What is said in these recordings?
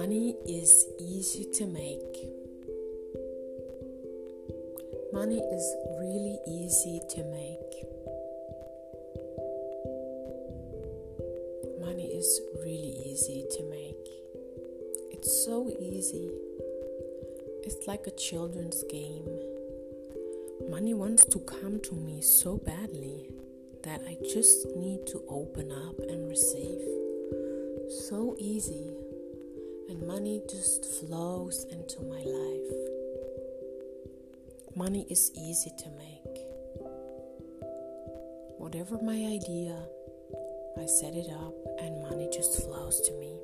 Money is easy to make. Money is really easy to make. Money is really easy to make. It's so easy. It's like a children's game. Money wants to come to me so badly that I just need to open up and receive. So easy and money just flows into my life. Money is easy to make. Whatever my idea, I set it up and money just flows to me.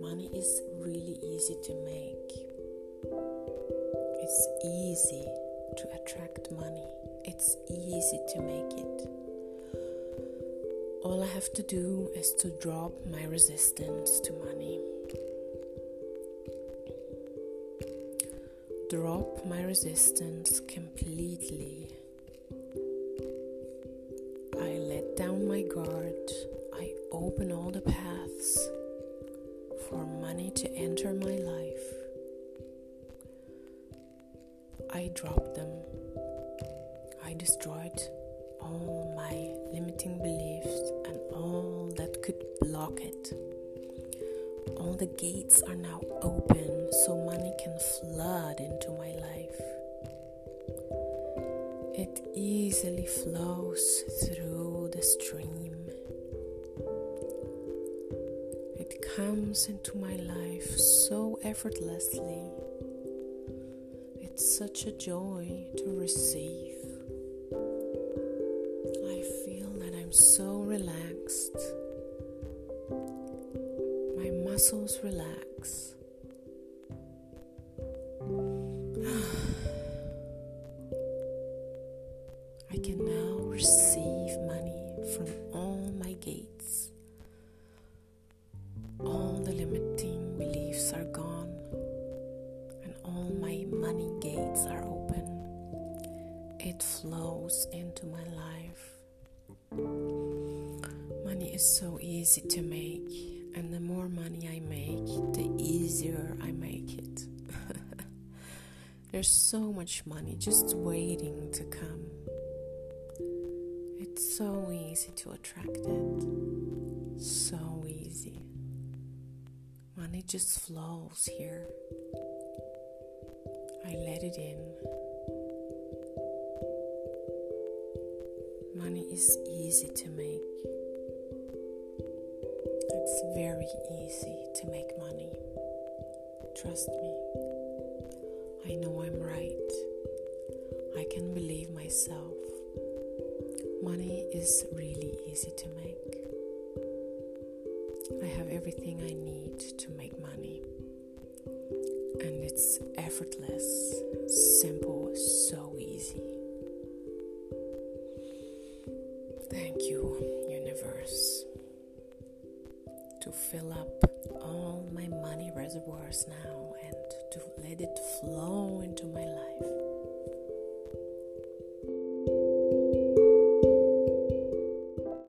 Money is really easy to make. It's easy to attract money. It's easy to make it. All I have to do is to drop my resistance to money. Drop my resistance completely. I let down my guard. I open all the paths for money to enter my life. I dropped them. I destroyed all my limiting beliefs and all that could block it. The gates are now open so money can flood into my life. It easily flows through the stream. It comes into my life so effortlessly. It's such a joy to receive. I feel that I'm so relaxed muscles relax. I can now receive money from all my gates. All the limiting beliefs are gone, and all my money gates are open. It flows into my life. Money is so easy to make and the more money I make, the easier I make it. There's so much money just waiting to come. It's so easy to attract it. So easy. Money just flows here. I let it in. Money is easy to make. It's very easy to make money. Trust me. I know I'm right. I can believe myself. Money is really easy to make. I have everything I need to make money. And it's effortless, to fill up all my money reservoirs now and to let it flow into my life.